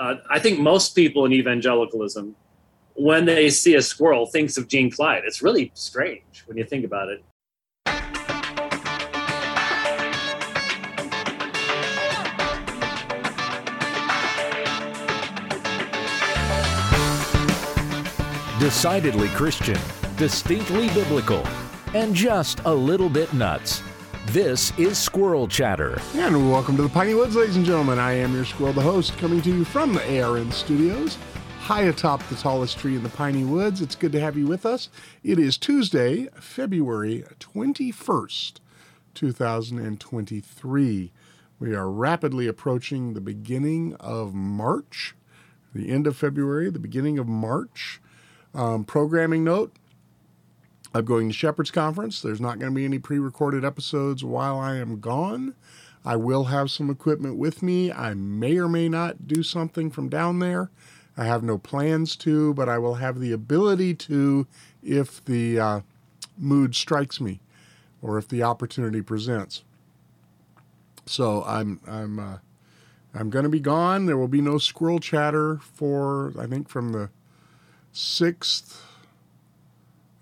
Uh, I think most people in evangelicalism, when they see a squirrel, thinks of Gene Clyde. It's really strange when you think about it. Decidedly Christian, distinctly biblical, and just a little bit nuts. This is Squirrel Chatter. And welcome to the Piney Woods, ladies and gentlemen. I am your squirrel, the host, coming to you from the ARN studios, high atop the tallest tree in the Piney Woods. It's good to have you with us. It is Tuesday, February 21st, 2023. We are rapidly approaching the beginning of March, the end of February, the beginning of March. Um, programming note I'm going to Shepherd's Conference. There's not going to be any pre recorded episodes while I am gone. I will have some equipment with me. I may or may not do something from down there. I have no plans to, but I will have the ability to if the uh, mood strikes me or if the opportunity presents. So I'm I'm uh, I'm going to be gone. There will be no squirrel chatter for I think from the sixth.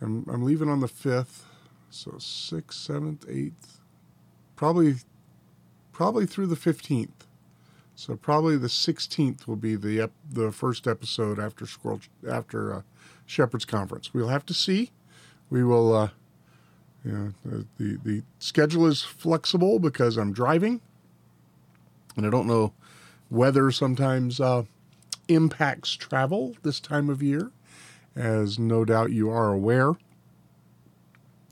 I'm, I'm leaving on the fifth, so sixth, seventh, eighth, probably, probably through the fifteenth. So probably the sixteenth will be the ep- the first episode after Squirrel after uh, Shepherd's Conference. We'll have to see. We will. Uh, you know, the, the schedule is flexible because I'm driving, and I don't know. Weather sometimes uh, impacts travel this time of year as no doubt you are aware.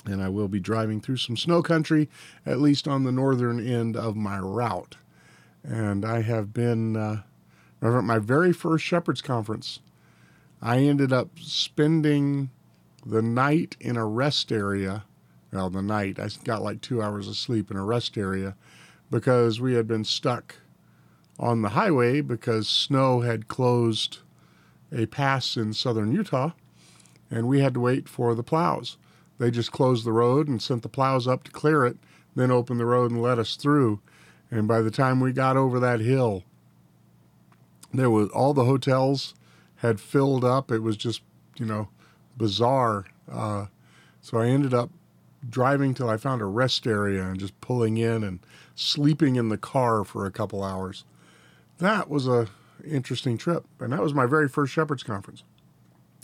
And I will be driving through some snow country, at least on the northern end of my route. And I have been, uh, at my very first Shepherd's Conference, I ended up spending the night in a rest area. Well, the night, I got like two hours of sleep in a rest area because we had been stuck on the highway because snow had closed a pass in southern Utah, and we had to wait for the plows. They just closed the road and sent the plows up to clear it, then opened the road and let us through. And by the time we got over that hill, there was all the hotels had filled up. It was just, you know, bizarre. Uh, so I ended up driving till I found a rest area and just pulling in and sleeping in the car for a couple hours. That was a interesting trip. And that was my very first Shepherd's Conference.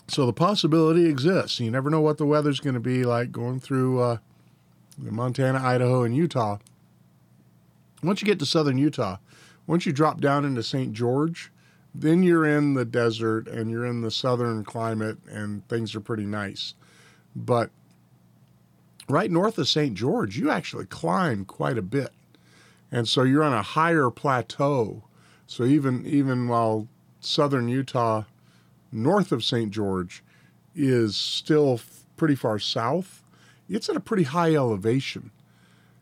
So the possibility exists. You never know what the weather's going to be like going through uh, Montana, Idaho, and Utah. Once you get to southern Utah, once you drop down into St. George, then you're in the desert and you're in the southern climate and things are pretty nice. But right north of St. George, you actually climb quite a bit. And so you're on a higher plateau so even even while southern Utah, north of St. George, is still pretty far south, it's at a pretty high elevation.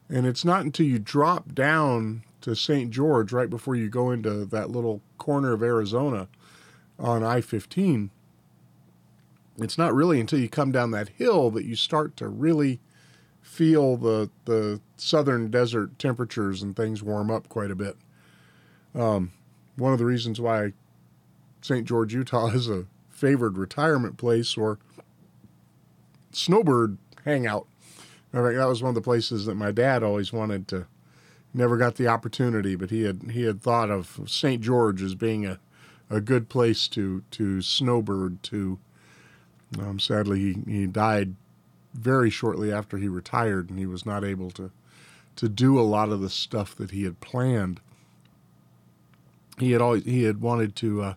And it's not until you drop down to St. George right before you go into that little corner of Arizona on I 15. It's not really until you come down that hill that you start to really feel the, the southern desert temperatures and things warm up quite a bit. Um, one of the reasons why St. George, Utah is a favored retirement place or snowbird hangout. That was one of the places that my dad always wanted to. Never got the opportunity, but he had he had thought of St. George as being a, a good place to to snowbird to. Um, sadly, he, he died very shortly after he retired, and he was not able to to do a lot of the stuff that he had planned he had always he had wanted to uh,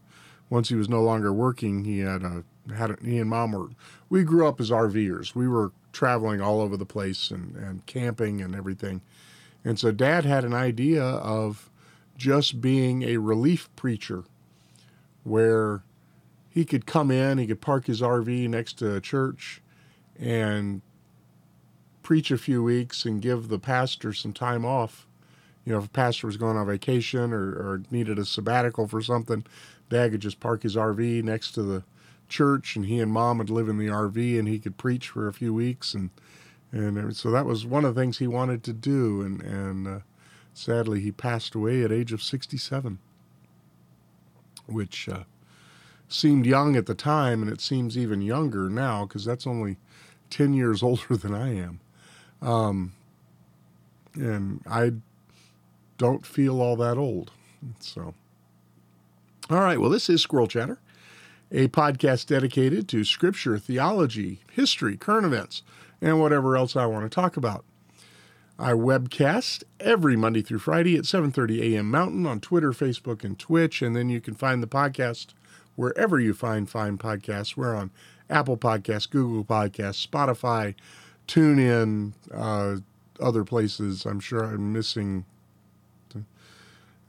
once he was no longer working he had a had a, he and mom were we grew up as RVers we were traveling all over the place and, and camping and everything. And so dad had an idea of just being a relief preacher where he could come in he could park his RV next to a church and preach a few weeks and give the pastor some time off you know, if a pastor was going on vacation or, or needed a sabbatical for something, dad could just park his RV next to the church and he and mom would live in the RV and he could preach for a few weeks. And, and so that was one of the things he wanted to do. And, and uh, sadly, he passed away at age of 67. which uh, seemed young at the time, and it seems even younger now because that's only 10 years older than I am. Um, and I don't feel all that old. So, all right, well, this is Squirrel Chatter, a podcast dedicated to scripture, theology, history, current events, and whatever else I want to talk about. I webcast every Monday through Friday at 7:30 a.m. Mountain on Twitter, Facebook, and Twitch, and then you can find the podcast wherever you find fine podcasts. We're on Apple Podcasts, Google Podcasts, Spotify, TuneIn, uh, other places. I'm sure I'm missing.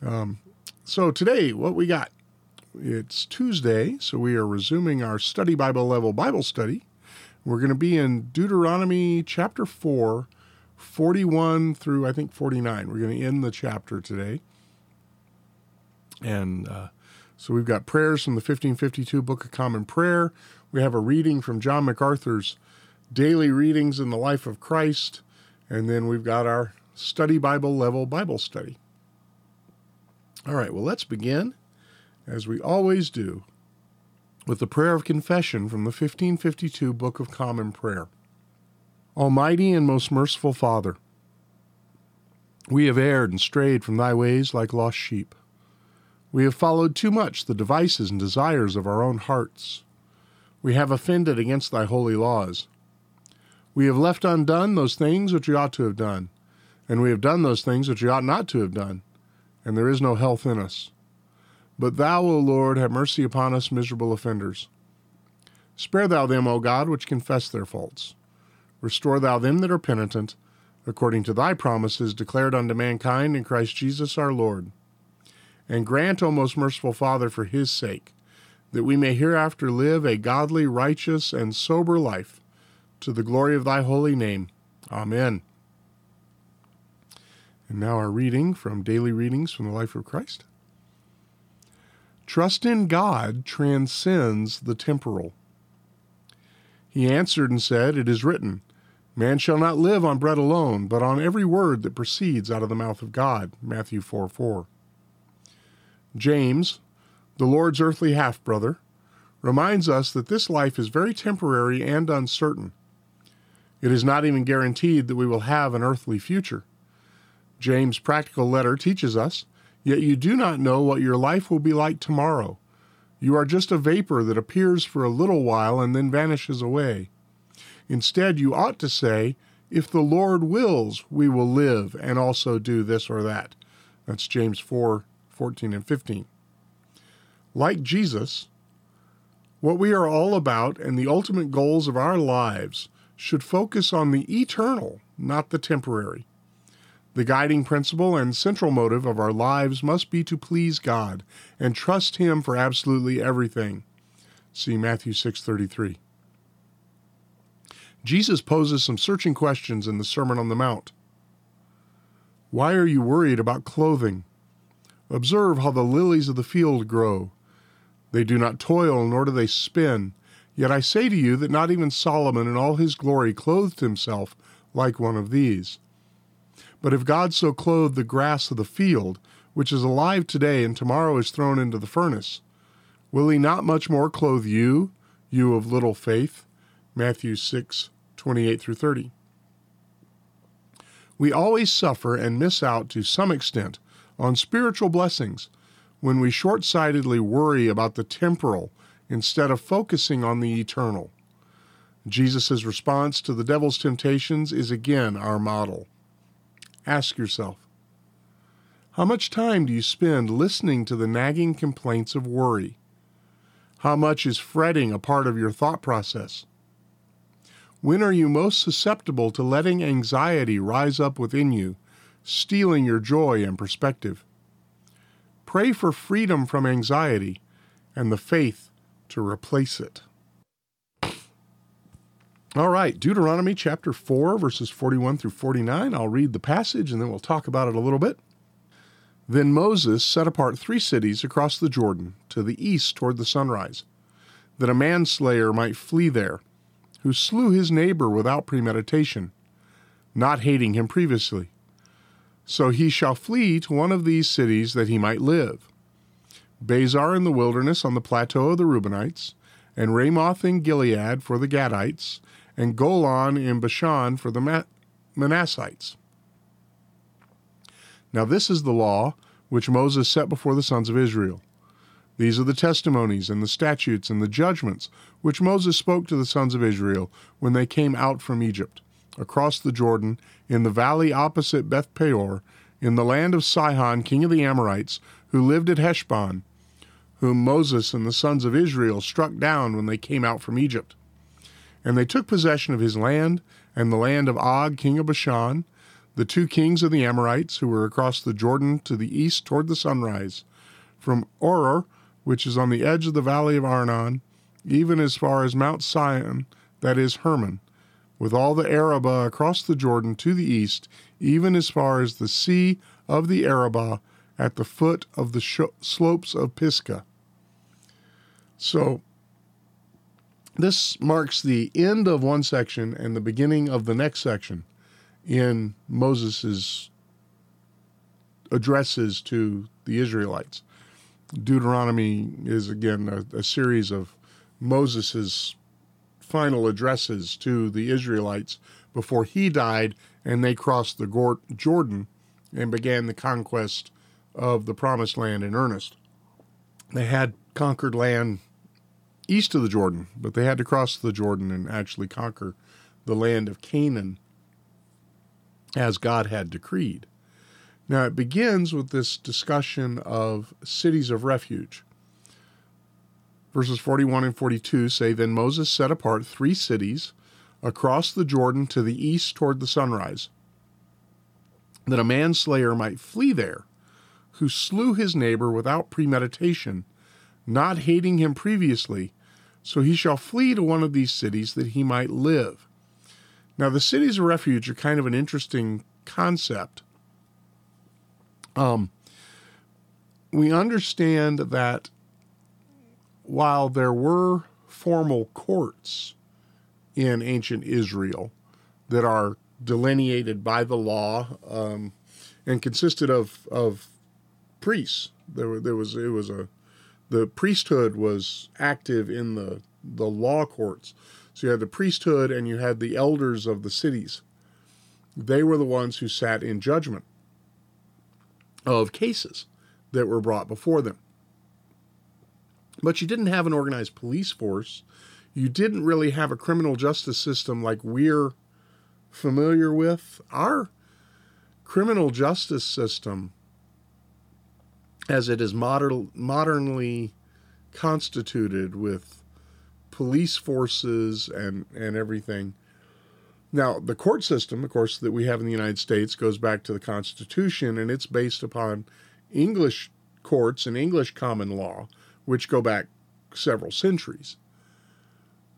Um, so today, what we got? It's Tuesday, so we are resuming our study Bible level Bible study. We're going to be in Deuteronomy chapter 4, 41 through I think 49. We're going to end the chapter today. And uh, so we've got prayers from the 1552 Book of Common Prayer. We have a reading from John MacArthur's Daily Readings in the Life of Christ. And then we've got our study Bible level Bible study. All right, well, let's begin, as we always do, with the prayer of confession from the 1552 Book of Common Prayer. Almighty and most merciful Father, we have erred and strayed from thy ways like lost sheep. We have followed too much the devices and desires of our own hearts. We have offended against thy holy laws. We have left undone those things which we ought to have done, and we have done those things which we ought not to have done and there is no health in us. But thou, O Lord, have mercy upon us, miserable offenders. Spare thou them, O God, which confess their faults. Restore thou them that are penitent, according to thy promises declared unto mankind in Christ Jesus our Lord. And grant, O most merciful Father, for his sake, that we may hereafter live a godly, righteous, and sober life, to the glory of thy holy name. Amen. And now our reading from Daily Readings from the Life of Christ. Trust in God transcends the temporal. He answered and said, It is written, Man shall not live on bread alone, but on every word that proceeds out of the mouth of God. Matthew 4 4. James, the Lord's earthly half brother, reminds us that this life is very temporary and uncertain. It is not even guaranteed that we will have an earthly future. James' practical letter teaches us Yet you do not know what your life will be like tomorrow. You are just a vapor that appears for a little while and then vanishes away. Instead, you ought to say, If the Lord wills, we will live and also do this or that. That's James 4 14 and 15. Like Jesus, what we are all about and the ultimate goals of our lives should focus on the eternal, not the temporary. The guiding principle and central motive of our lives must be to please God and trust him for absolutely everything. See Matthew 6:33. Jesus poses some searching questions in the Sermon on the Mount. Why are you worried about clothing? Observe how the lilies of the field grow. They do not toil, nor do they spin. Yet I say to you that not even Solomon in all his glory clothed himself like one of these. But if God so clothed the grass of the field, which is alive today and tomorrow is thrown into the furnace, will he not much more clothe you, you of little faith? Matthew 6, 28 through 30. We always suffer and miss out to some extent on spiritual blessings when we short sightedly worry about the temporal instead of focusing on the eternal. Jesus' response to the devil's temptations is again our model. Ask yourself How much time do you spend listening to the nagging complaints of worry? How much is fretting a part of your thought process? When are you most susceptible to letting anxiety rise up within you, stealing your joy and perspective? Pray for freedom from anxiety and the faith to replace it. All right, Deuteronomy chapter 4, verses 41 through 49. I'll read the passage and then we'll talk about it a little bit. Then Moses set apart three cities across the Jordan to the east toward the sunrise, that a manslayer might flee there, who slew his neighbor without premeditation, not hating him previously. So he shall flee to one of these cities that he might live. Bezer in the wilderness on the plateau of the Reubenites, and Ramoth in Gilead for the Gadites, and Golan in Bashan for the Manassites. Now, this is the law which Moses set before the sons of Israel. These are the testimonies and the statutes and the judgments which Moses spoke to the sons of Israel when they came out from Egypt, across the Jordan, in the valley opposite Beth Peor, in the land of Sihon, king of the Amorites, who lived at Heshbon, whom Moses and the sons of Israel struck down when they came out from Egypt. And they took possession of his land and the land of Og, king of Bashan, the two kings of the Amorites who were across the Jordan to the east toward the sunrise, from Aroer, which is on the edge of the valley of Arnon, even as far as Mount Sion, that is Hermon, with all the Arabah across the Jordan to the east, even as far as the sea of the Arabah at the foot of the sh- slopes of Pisgah. So, this marks the end of one section and the beginning of the next section in Moses' addresses to the Israelites. Deuteronomy is again a, a series of Moses' final addresses to the Israelites before he died and they crossed the Jordan and began the conquest of the promised land in earnest. They had conquered land east of the Jordan, but they had to cross the Jordan and actually conquer the land of Canaan as God had decreed. Now, it begins with this discussion of cities of refuge. Verses 41 and 42 say Then Moses set apart three cities across the Jordan to the east toward the sunrise, that a manslayer might flee there, who slew his neighbor without premeditation, not hating him previously. So he shall flee to one of these cities that he might live. Now, the cities of refuge are kind of an interesting concept. Um, we understand that while there were formal courts in ancient Israel that are delineated by the law um, and consisted of, of priests, there, there was it was a the priesthood was active in the the law courts. So you had the priesthood and you had the elders of the cities. They were the ones who sat in judgment of cases that were brought before them. But you didn't have an organized police force. You didn't really have a criminal justice system like we're familiar with. Our criminal justice system, as it is modern, modernly constituted with police forces and, and everything, now, the court system, of course, that we have in the United States goes back to the Constitution, and it's based upon English courts and English common law, which go back several centuries.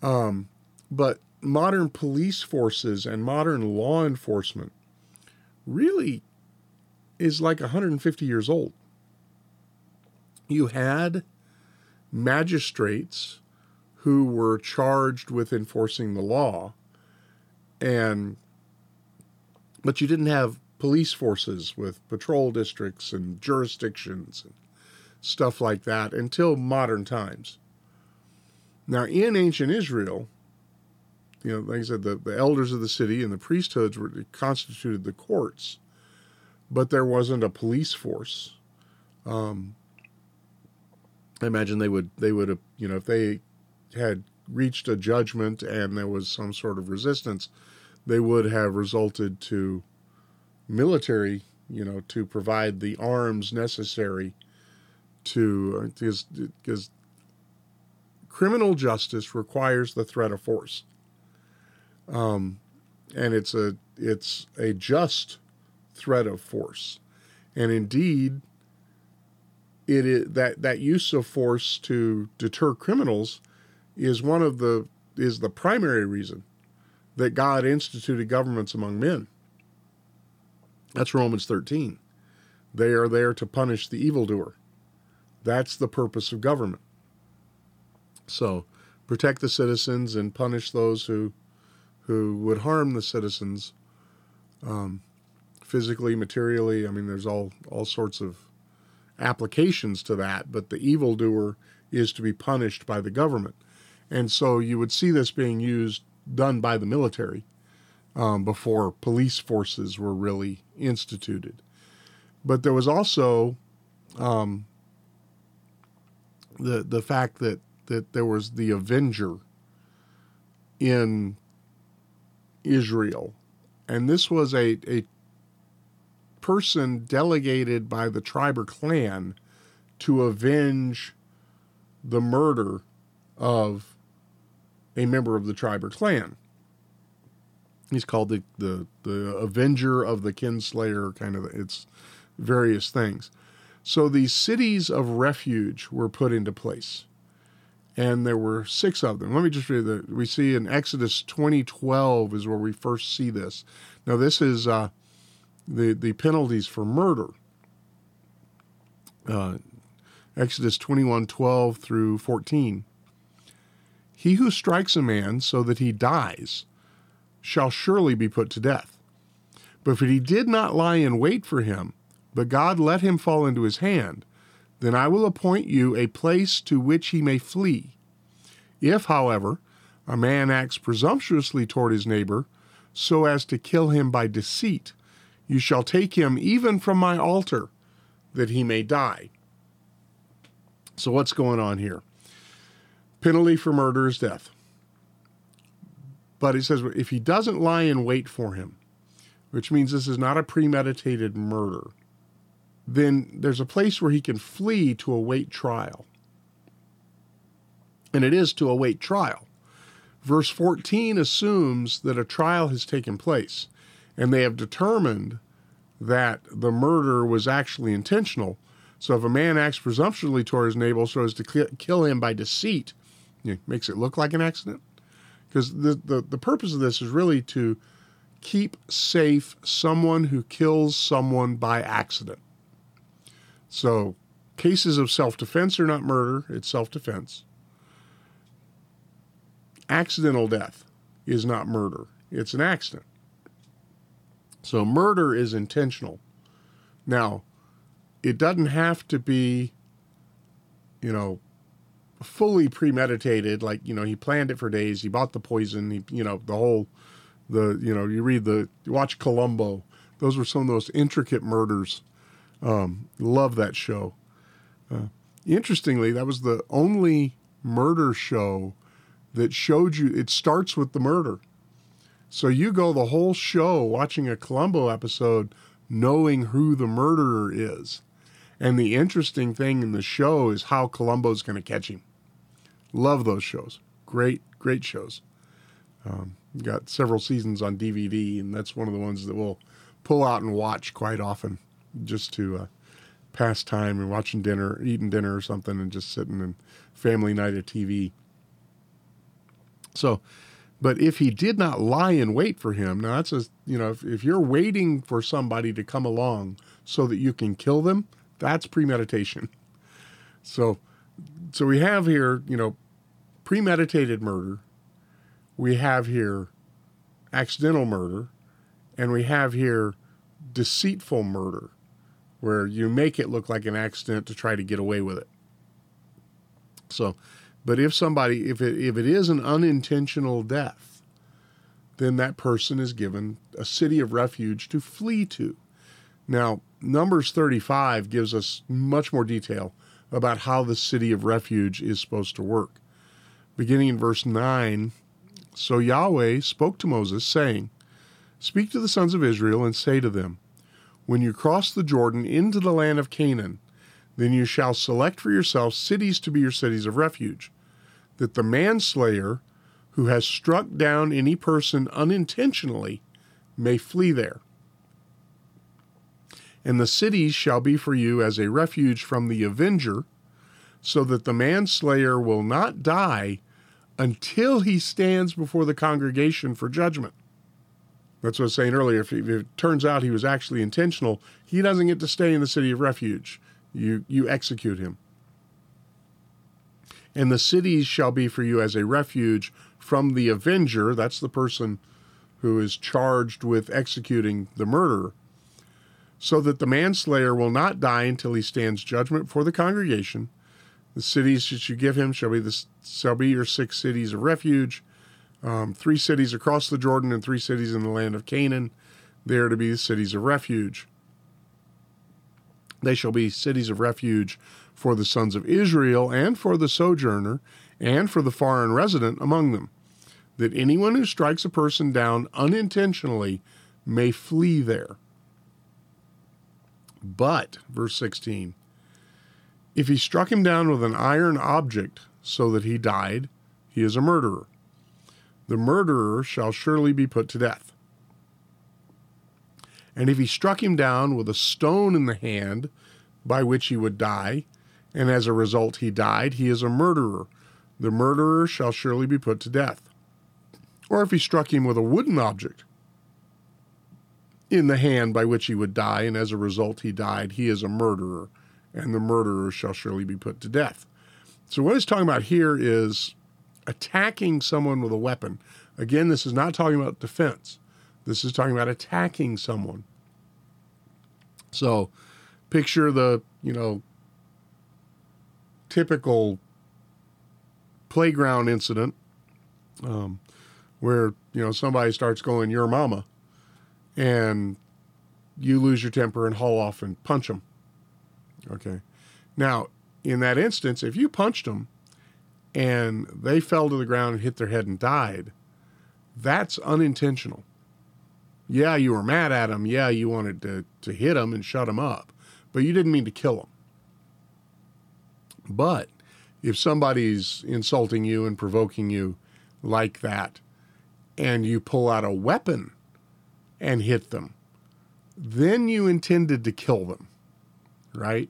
Um, but modern police forces and modern law enforcement really is like 150 years old. You had magistrates who were charged with enforcing the law and but you didn't have police forces with patrol districts and jurisdictions and stuff like that until modern times. Now, in ancient Israel, you know, like I said, the, the elders of the city and the priesthoods were constituted the courts, but there wasn't a police force. Um, I imagine they would they would have you know if they had reached a judgment and there was some sort of resistance, they would have resulted to military, you know, to provide the arms necessary to because criminal justice requires the threat of force. Um, and it's a it's a just threat of force, and indeed, it is that that use of force to deter criminals is one of the is the primary reason that God instituted governments among men. That's Romans 13. They are there to punish the evildoer. That's the purpose of government. So, protect the citizens and punish those who who would harm the citizens um, physically, materially. I mean, there's all all sorts of applications to that, but the evildoer is to be punished by the government. And so you would see this being used, done by the military um, before police forces were really instituted. But there was also um, the the fact that that there was the Avenger in Israel, and this was a a person delegated by the tribe or clan to avenge the murder of a member of the tribe or clan. He's called the, the, the Avenger of the Kinslayer, kind of, it's various things. So these cities of refuge were put into place. And there were six of them. Let me just read that. We see in Exodus 2012 is where we first see this. Now, this is uh, the, the penalties for murder. Uh, Exodus 21 12 through 14. He who strikes a man so that he dies shall surely be put to death. But if he did not lie in wait for him, but God let him fall into his hand, then I will appoint you a place to which he may flee. If, however, a man acts presumptuously toward his neighbor, so as to kill him by deceit, you shall take him even from my altar, that he may die. So, what's going on here? Penalty for murder is death. But he says if he doesn't lie in wait for him, which means this is not a premeditated murder, then there's a place where he can flee to await trial. And it is to await trial. Verse 14 assumes that a trial has taken place and they have determined that the murder was actually intentional. So if a man acts presumptuously toward his neighbor so as to kill him by deceit, it makes it look like an accident. Because the, the, the purpose of this is really to keep safe someone who kills someone by accident. So cases of self defense are not murder, it's self defense. Accidental death is not murder, it's an accident. So murder is intentional. Now, it doesn't have to be, you know, fully premeditated. Like you know, he planned it for days. He bought the poison. He, you know, the whole, the you know, you read the you watch Columbo. Those were some of those intricate murders. Um, love that show. Uh, interestingly, that was the only murder show that showed you. It starts with the murder. So you go the whole show watching a Columbo episode knowing who the murderer is. And the interesting thing in the show is how Columbo's going to catch him. Love those shows. Great, great shows. Um, got several seasons on DVD, and that's one of the ones that we'll pull out and watch quite often just to uh, pass time and watching dinner, eating dinner or something, and just sitting in family night of TV. So, but if he did not lie in wait for him, now that's a, you know, if, if you're waiting for somebody to come along so that you can kill them, that's premeditation. So, so we have here, you know, premeditated murder. We have here accidental murder, and we have here deceitful murder, where you make it look like an accident to try to get away with it. So, but if somebody, if it, if it is an unintentional death, then that person is given a city of refuge to flee to. Now, Numbers 35 gives us much more detail about how the city of refuge is supposed to work. Beginning in verse 9 So Yahweh spoke to Moses, saying, Speak to the sons of Israel and say to them, When you cross the Jordan into the land of Canaan, then you shall select for yourselves cities to be your cities of refuge that the manslayer who has struck down any person unintentionally may flee there. And the cities shall be for you as a refuge from the avenger, so that the manslayer will not die until he stands before the congregation for judgment. That's what I was saying earlier. If, it turns out he was actually intentional, he doesn't get to stay in the city of refuge. You, you execute him and the cities shall be for you as a refuge from the avenger. That's the person who is charged with executing the murder. so that the manslayer will not die until he stands judgment for the congregation. The cities that you give him shall be the shall be your six cities of refuge, um, three cities across the Jordan and three cities in the land of Canaan. They are to be the cities of refuge. They shall be cities of refuge for the sons of Israel and for the sojourner and for the foreign resident among them, that anyone who strikes a person down unintentionally may flee there. But, verse 16, if he struck him down with an iron object so that he died, he is a murderer. The murderer shall surely be put to death. And if he struck him down with a stone in the hand by which he would die, and as a result he died, he is a murderer. The murderer shall surely be put to death. Or if he struck him with a wooden object in the hand by which he would die, and as a result he died, he is a murderer, and the murderer shall surely be put to death. So, what he's talking about here is attacking someone with a weapon. Again, this is not talking about defense, this is talking about attacking someone. So, picture the, you know, typical playground incident um, where, you know, somebody starts going, Your mama and you lose your temper and haul off and punch them. Okay. Now, in that instance, if you punched them and they fell to the ground and hit their head and died, that's unintentional. Yeah, you were mad at them. Yeah, you wanted to, to hit them and shut them up, but you didn't mean to kill them. But if somebody's insulting you and provoking you like that, and you pull out a weapon and hit them. Then you intended to kill them, right?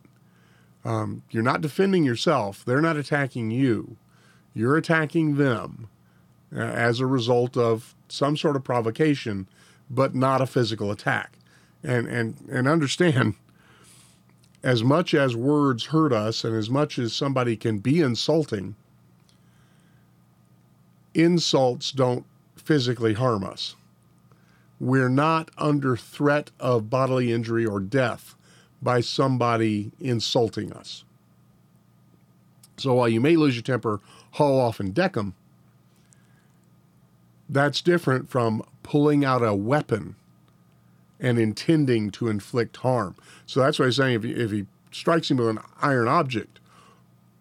Um, you're not defending yourself. They're not attacking you. You're attacking them uh, as a result of some sort of provocation, but not a physical attack. And and and understand, as much as words hurt us, and as much as somebody can be insulting, insults don't physically harm us we're not under threat of bodily injury or death by somebody insulting us. So while you may lose your temper, haul off and deck them, that's different from pulling out a weapon and intending to inflict harm. So that's why I'm saying if he, if he strikes him with an iron object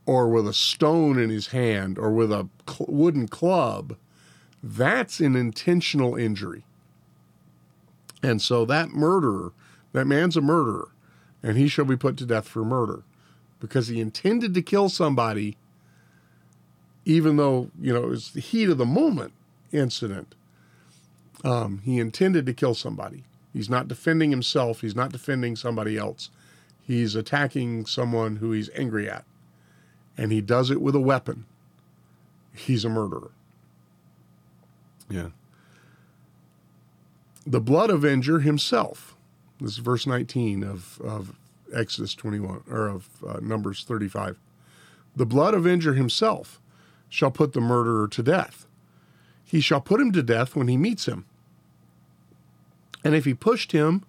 or with a stone in his hand or with a cl- wooden club, that's an intentional injury. And so that murderer, that man's a murderer, and he shall be put to death for murder because he intended to kill somebody, even though, you know, it was the heat of the moment incident. Um, he intended to kill somebody. He's not defending himself, he's not defending somebody else. He's attacking someone who he's angry at. And he does it with a weapon. He's a murderer. Yeah the blood avenger himself. This is verse 19 of, of Exodus 21, or of uh, Numbers 35. The blood avenger himself shall put the murderer to death. He shall put him to death when he meets him. And if he pushed him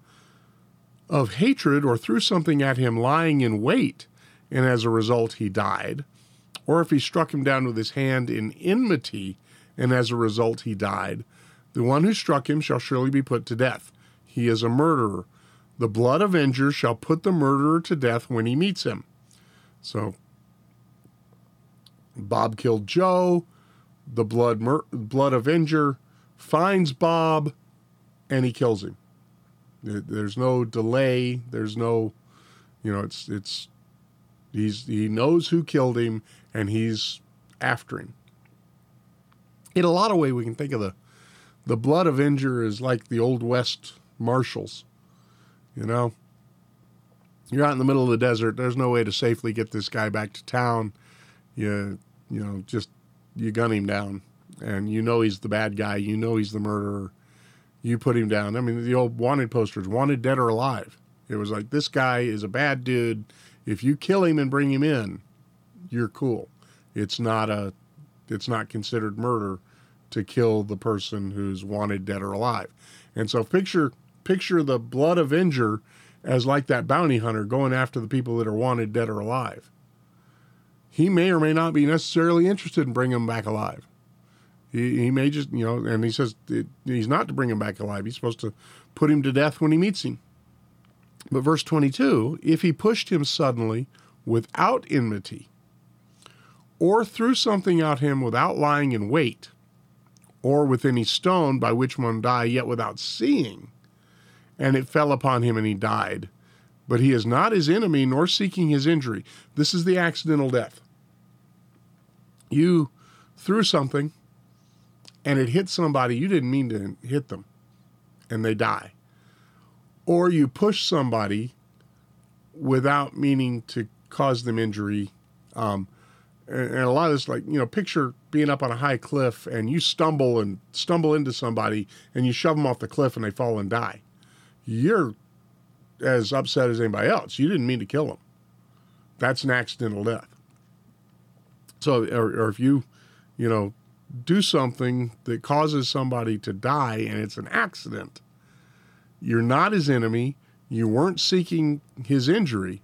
of hatred or threw something at him lying in wait, and as a result he died, or if he struck him down with his hand in enmity, and as a result he died, the one who struck him shall surely be put to death. He is a murderer. The blood avenger shall put the murderer to death when he meets him. So, Bob killed Joe. The blood mur- blood avenger finds Bob, and he kills him. There's no delay. There's no, you know, it's it's he's he knows who killed him, and he's after him. In a lot of ways, we can think of the the blood avenger is like the old west marshals. You know, you're out in the middle of the desert. There's no way to safely get this guy back to town. You, you know, just you gun him down, and you know he's the bad guy. You know he's the murderer. You put him down. I mean, the old wanted posters, wanted dead or alive. It was like this guy is a bad dude. If you kill him and bring him in, you're cool. It's not a, it's not considered murder to kill the person who's wanted dead or alive. And so picture picture the blood avenger as like that bounty hunter going after the people that are wanted dead or alive. He may or may not be necessarily interested in bringing them back alive. He, he may just, you know, and he says it, he's not to bring him back alive. He's supposed to put him to death when he meets him. But verse 22 if he pushed him suddenly without enmity, or threw something at him without lying in wait, or with any stone by which one die yet without seeing, and it fell upon him and he died. But he is not his enemy nor seeking his injury. This is the accidental death. You threw something and it hits somebody you didn't mean to hit them and they die. Or you push somebody without meaning to cause them injury. Um, and, and a lot of this, like, you know, picture being up on a high cliff and you stumble and stumble into somebody and you shove them off the cliff and they fall and die. You're as upset as anybody else. You didn't mean to kill them. That's an accidental death. So, or, or if you, you know, do something that causes somebody to die and it's an accident, you're not his enemy, you weren't seeking his injury,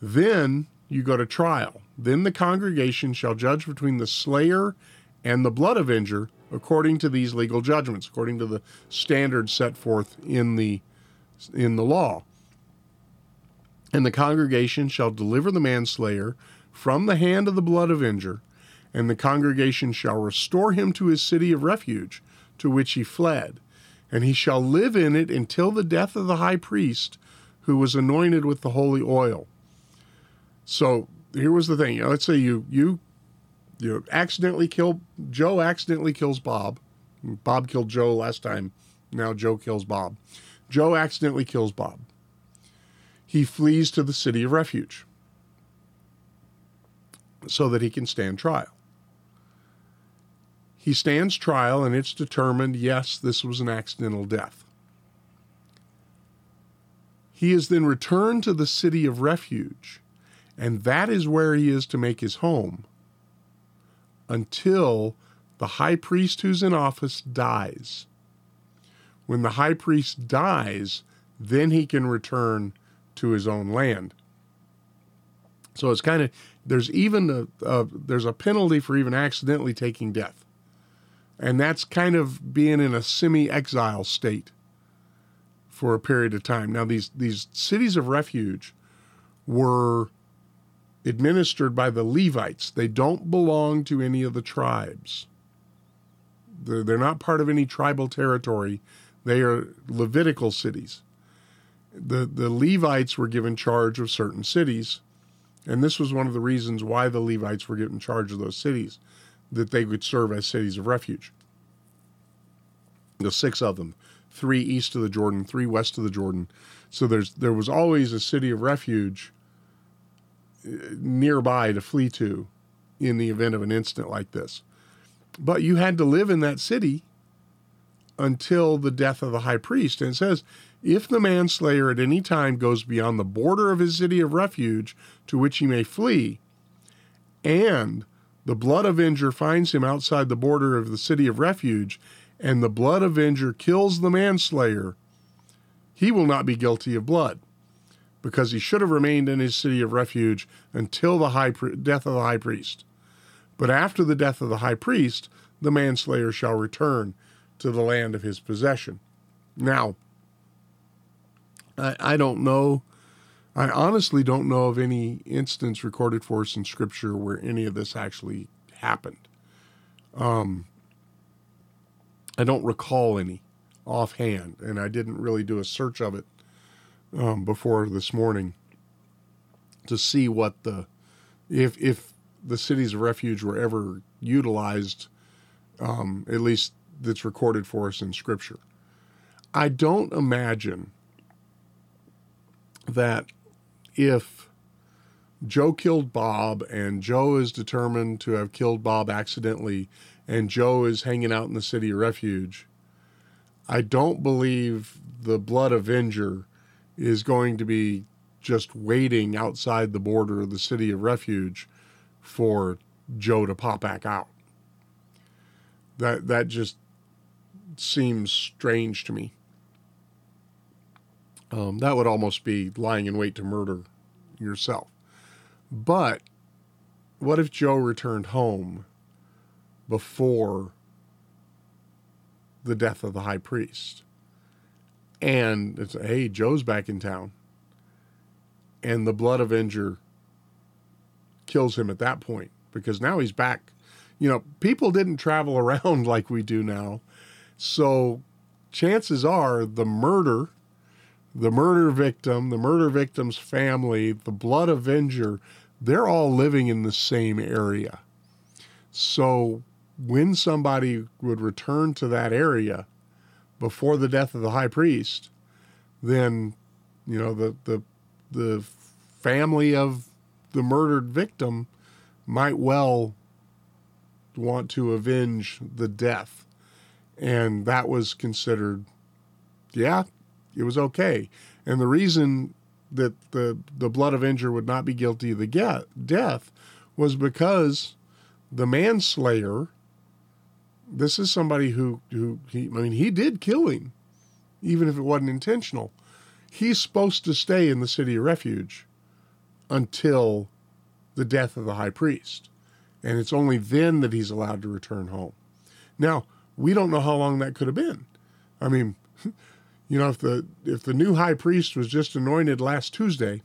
then you go to trial. Then the congregation shall judge between the slayer and the blood avenger according to these legal judgments, according to the standards set forth in the in the law. And the congregation shall deliver the manslayer from the hand of the blood avenger, and the congregation shall restore him to his city of refuge, to which he fled, and he shall live in it until the death of the high priest, who was anointed with the holy oil. So here was the thing. let's say you you you accidentally kill Joe accidentally kills Bob. Bob killed Joe last time. Now Joe kills Bob. Joe accidentally kills Bob. He flees to the city of refuge so that he can stand trial. He stands trial and it's determined yes, this was an accidental death. He is then returned to the city of refuge, and that is where he is to make his home until the high priest who's in office dies. When the high priest dies, then he can return to his own land. So it's kind of there's even a, a, there's a penalty for even accidentally taking death and that's kind of being in a semi-exile state for a period of time. Now, these these cities of refuge were administered by the Levites. They don't belong to any of the tribes. They're, they're not part of any tribal territory. They are Levitical cities. The the Levites were given charge of certain cities, and this was one of the reasons why the Levites were given charge of those cities that they would serve as cities of refuge. The six of them, three east of the Jordan, three west of the Jordan. So there's there was always a city of refuge uh, nearby to flee to in the event of an incident like this. But you had to live in that city until the death of the high priest. And it says, if the manslayer at any time goes beyond the border of his city of refuge to which he may flee, and the blood avenger finds him outside the border of the city of refuge, and the blood avenger kills the manslayer, he will not be guilty of blood, because he should have remained in his city of refuge until the high death of the high priest. But after the death of the high priest, the manslayer shall return to the land of his possession. Now, I, I don't know I honestly don't know of any instance recorded for us in Scripture where any of this actually happened. Um, I don't recall any offhand, and I didn't really do a search of it um, before this morning to see what the if if the cities of refuge were ever utilized, um, at least that's recorded for us in Scripture. I don't imagine that if Joe killed Bob and Joe is determined to have killed Bob accidentally and Joe is hanging out in the city of refuge, I don't believe the Blood Avenger is going to be just waiting outside the border of the city of refuge for Joe to pop back out. That that just seems strange to me. Um, that would almost be lying in wait to murder yourself. But what if Joe returned home before the death of the high priest? And it's, hey, Joe's back in town. And the blood avenger kills him at that point because now he's back. You know, people didn't travel around like we do now. So chances are the murder, the murder victim, the murder victim's family, the blood avenger, they're all living in the same area. So when somebody would return to that area before the death of the high priest, then you know the the the family of the murdered victim might well want to avenge the death. And that was considered, yeah, it was okay. And the reason that the, the blood avenger would not be guilty of the get, death was because the manslayer, this is somebody who, who he, I mean, he did kill him, even if it wasn't intentional. He's supposed to stay in the city of refuge until the death of the high priest. And it's only then that he's allowed to return home. Now, we don't know how long that could have been. I mean, you know, if the if the new high priest was just anointed last Tuesday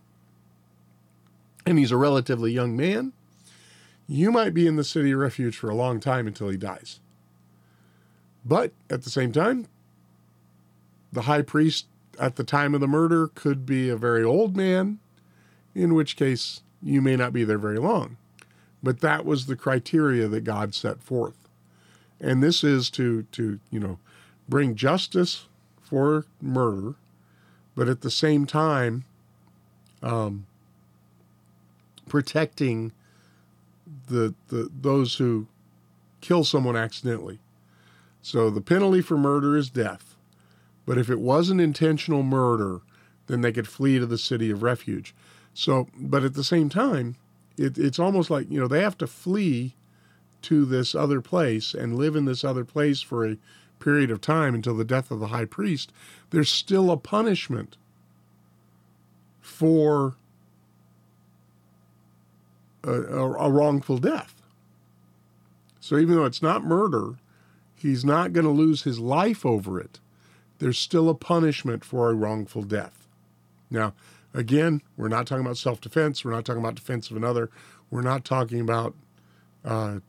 and he's a relatively young man, you might be in the city refuge for a long time until he dies. But at the same time, the high priest at the time of the murder could be a very old man in which case you may not be there very long. But that was the criteria that God set forth. And this is to, to you know, bring justice for murder, but at the same time, um, protecting the, the those who kill someone accidentally. So the penalty for murder is death. But if it was an intentional murder, then they could flee to the city of refuge. So, but at the same time, it, it's almost like, you know, they have to flee to this other place and live in this other place for a period of time until the death of the high priest. There's still a punishment for a, a, a wrongful death. So even though it's not murder, he's not going to lose his life over it. There's still a punishment for a wrongful death. Now, Again, we're not talking about self defense. We're not talking about defense of another. We're not talking about, uh,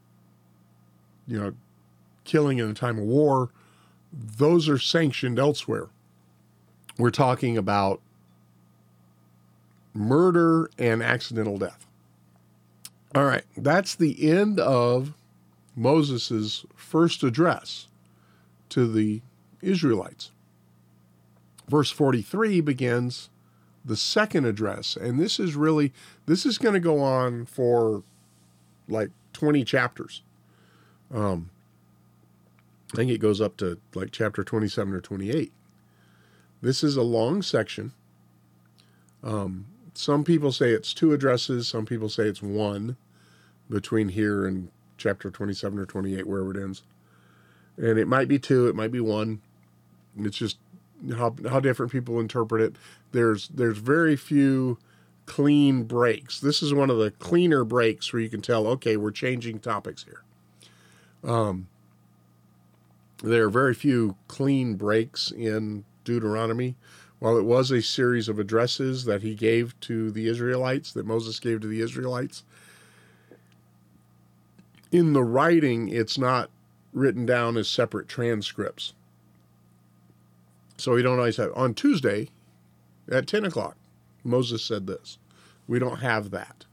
you know, killing in a time of war. Those are sanctioned elsewhere. We're talking about murder and accidental death. All right, that's the end of Moses' first address to the Israelites. Verse 43 begins the second address. And this is really, this is going to go on for like 20 chapters. Um, I think it goes up to like chapter 27 or 28. This is a long section. Um, some people say it's two addresses, some people say it's one between here and chapter 27 or 28, wherever it ends. And it might be two, it might be one. It's just how how different people interpret it. There's there's very few clean breaks. This is one of the cleaner breaks where you can tell, okay, we're changing topics here. Um, there are very few clean breaks in Deuteronomy. While it was a series of addresses that he gave to the Israelites, that Moses gave to the Israelites, in the writing, it's not written down as separate transcripts. So we don't always have. On Tuesday at 10 o'clock, Moses said this. We don't have that.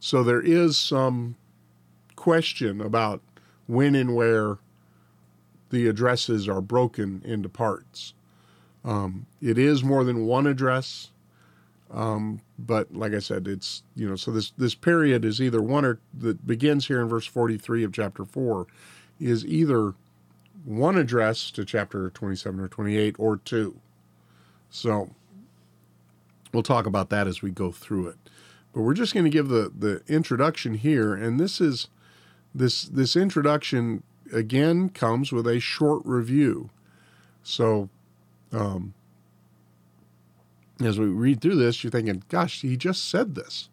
So there is some question about when and where the addresses are broken into parts. Um, it is more than one address, um, but like I said, it's you know so this this period is either one or that begins here in verse forty three of chapter four, is either one address to chapter 27 or 28 or two. So we'll talk about that as we go through it. But we're just going to give the, the introduction here, and this is this this introduction again comes with a short review. So um, as we read through this, you're thinking, gosh, he just said this.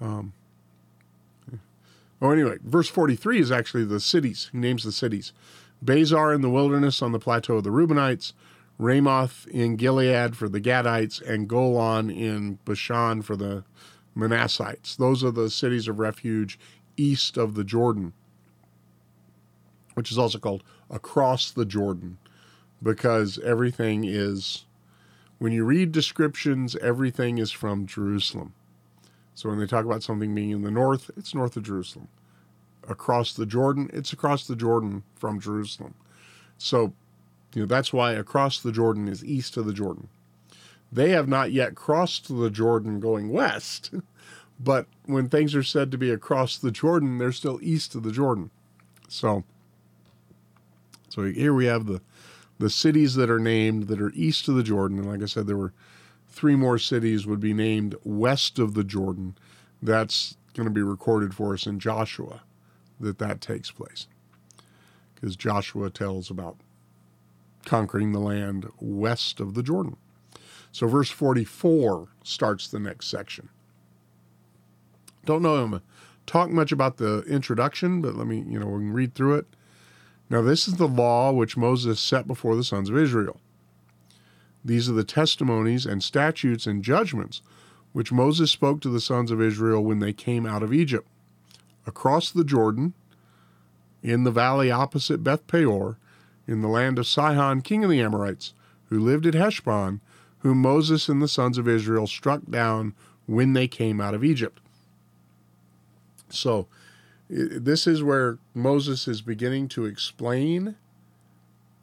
Um, oh, anyway, verse 43 is actually the cities. He names the cities Bezer in the wilderness on the plateau of the Reubenites, Ramoth in Gilead for the Gadites, and Golan in Bashan for the Manassites. Those are the cities of refuge east of the Jordan, which is also called across the Jordan, because everything is, when you read descriptions, everything is from Jerusalem. So when they talk about something being in the north, it's north of Jerusalem. Across the Jordan, it's across the Jordan from Jerusalem. So, you know, that's why across the Jordan is east of the Jordan. They have not yet crossed the Jordan going west, but when things are said to be across the Jordan, they're still east of the Jordan. So, so here we have the the cities that are named that are east of the Jordan, and like I said, there were three more cities would be named west of the Jordan. That's going to be recorded for us in Joshua that that takes place. Because Joshua tells about conquering the land west of the Jordan. So verse 44 starts the next section. Don't know him talk much about the introduction, but let me, you know, we can read through it. Now, this is the law which Moses set before the sons of Israel. These are the testimonies and statutes and judgments which Moses spoke to the sons of Israel when they came out of Egypt. Across the Jordan, in the valley opposite Beth Peor, in the land of Sihon, king of the Amorites, who lived at Heshbon, whom Moses and the sons of Israel struck down when they came out of Egypt. So, this is where Moses is beginning to explain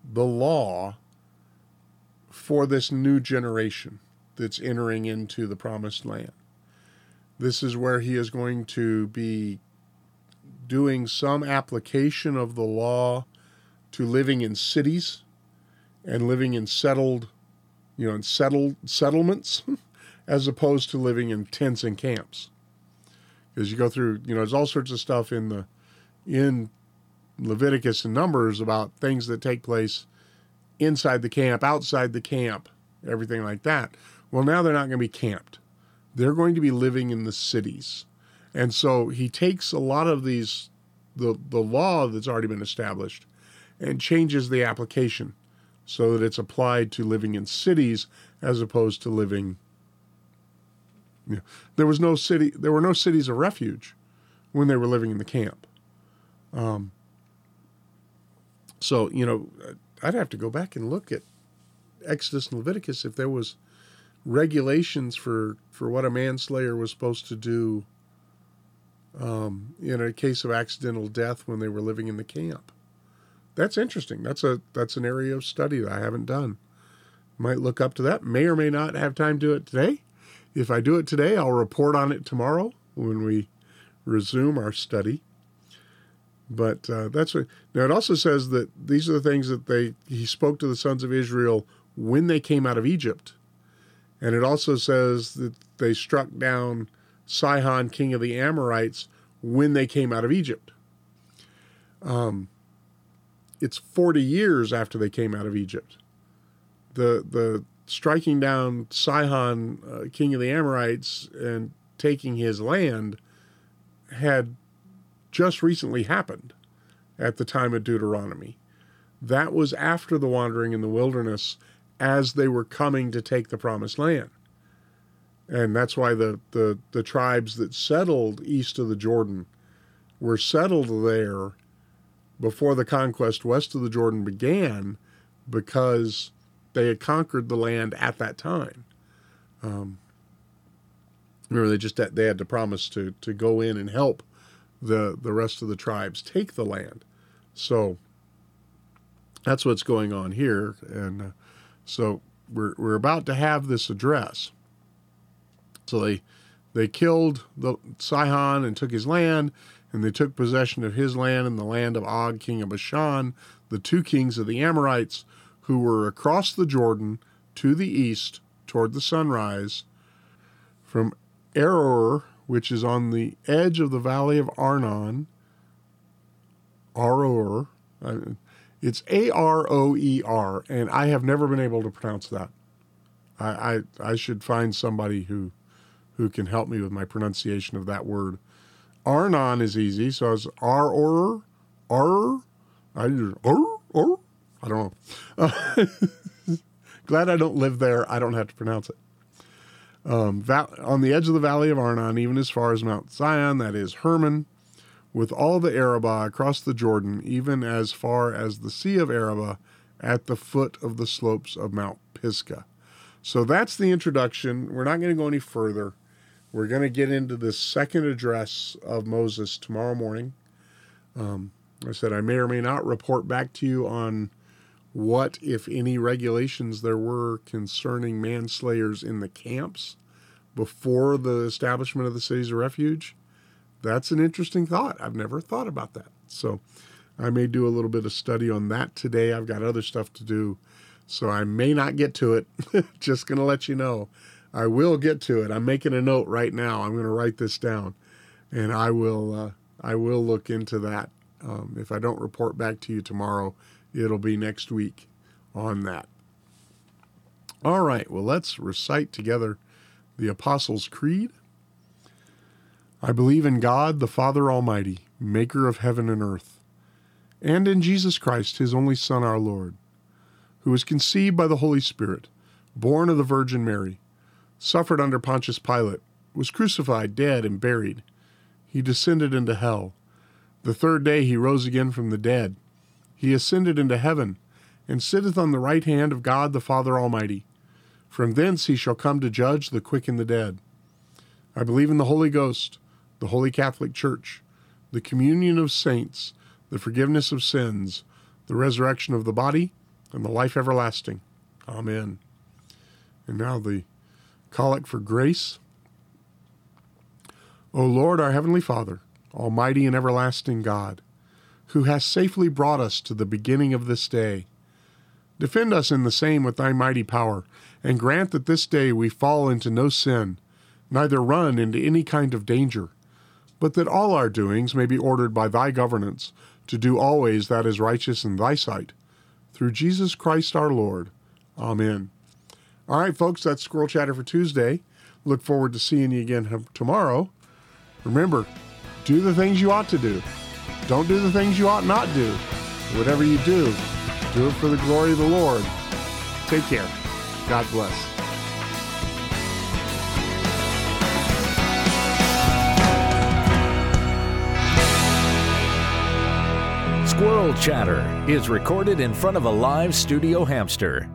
the law for this new generation that's entering into the promised land. This is where he is going to be doing some application of the law to living in cities and living in settled, you know, in settled settlements as opposed to living in tents and camps. Because you go through, you know, there's all sorts of stuff in the in Leviticus and Numbers about things that take place inside the camp, outside the camp, everything like that. Well, now they're not going to be camped. They're going to be living in the cities. And so he takes a lot of these, the, the law that's already been established, and changes the application so that it's applied to living in cities as opposed to living. Know, there was no city. There were no cities of refuge when they were living in the camp. Um, so you know, I'd have to go back and look at Exodus and Leviticus if there was regulations for for what a manslayer was supposed to do um, in a case of accidental death when they were living in the camp. That's interesting. That's a that's an area of study that I haven't done. Might look up to that. May or may not have time to do it today. If I do it today, I'll report on it tomorrow when we resume our study. But uh, that's what. Now it also says that these are the things that they he spoke to the sons of Israel when they came out of Egypt, and it also says that they struck down Sihon, king of the Amorites, when they came out of Egypt. Um, it's forty years after they came out of Egypt. The the striking down Sihon, uh, king of the Amorites, and taking his land had just recently happened at the time of Deuteronomy. That was after the wandering in the wilderness as they were coming to take the promised land. And that's why the, the, the tribes that settled east of the Jordan were settled there before the conquest west of the Jordan began because they had conquered the land at that time. Um, remember, they just had, they had to promise to to go in and help the the rest of the tribes take the land. So that's what's going on here, and uh, so we're we're about to have this address. So they they killed the Sihon and took his land, and they took possession of his land and the land of Og, king of Bashan, the two kings of the Amorites, who were across the Jordan to the east toward the sunrise, from Aroer which is on the edge of the valley of Arnon. Aroer. It's A R O E R, and I have never been able to pronounce that. I, I I should find somebody who who can help me with my pronunciation of that word. Arnon is easy, so it's R or R. Or I don't know. Glad I don't live there. I don't have to pronounce it. Um, on the edge of the valley of Arnon, even as far as Mount Zion, that is Hermon, with all the Arabah across the Jordan, even as far as the Sea of Arabah at the foot of the slopes of Mount Pisgah. So that's the introduction. We're not going to go any further. We're going to get into the second address of Moses tomorrow morning. Um, I said I may or may not report back to you on what, if any, regulations there were concerning manslayers in the camps before the establishment of the cities of refuge. That's an interesting thought. I've never thought about that. So I may do a little bit of study on that today. I've got other stuff to do, so I may not get to it. Just going to let you know. I will get to it. I'm making a note right now. I'm going to write this down, and I will. Uh, I will look into that. Um, if I don't report back to you tomorrow, it'll be next week on that. All right. Well, let's recite together the Apostles' Creed. I believe in God, the Father Almighty, Maker of heaven and earth, and in Jesus Christ, His only Son, our Lord, who was conceived by the Holy Spirit, born of the Virgin Mary suffered under Pontius Pilate, was crucified, dead, and buried. He descended into hell. The third day he rose again from the dead. He ascended into heaven, and sitteth on the right hand of God the Father Almighty. From thence he shall come to judge the quick and the dead. I believe in the Holy Ghost, the Holy Catholic Church, the communion of saints, the forgiveness of sins, the resurrection of the body, and the life everlasting. Amen. And now the Collect for grace. O Lord, our Heavenly Father, Almighty and everlasting God, who hast safely brought us to the beginning of this day, defend us in the same with thy mighty power, and grant that this day we fall into no sin, neither run into any kind of danger, but that all our doings may be ordered by thy governance to do always that is righteous in thy sight. Through Jesus Christ our Lord. Amen. All right, folks, that's Squirrel Chatter for Tuesday. Look forward to seeing you again tomorrow. Remember, do the things you ought to do. Don't do the things you ought not do. Whatever you do, do it for the glory of the Lord. Take care. God bless. Squirrel Chatter is recorded in front of a live studio hamster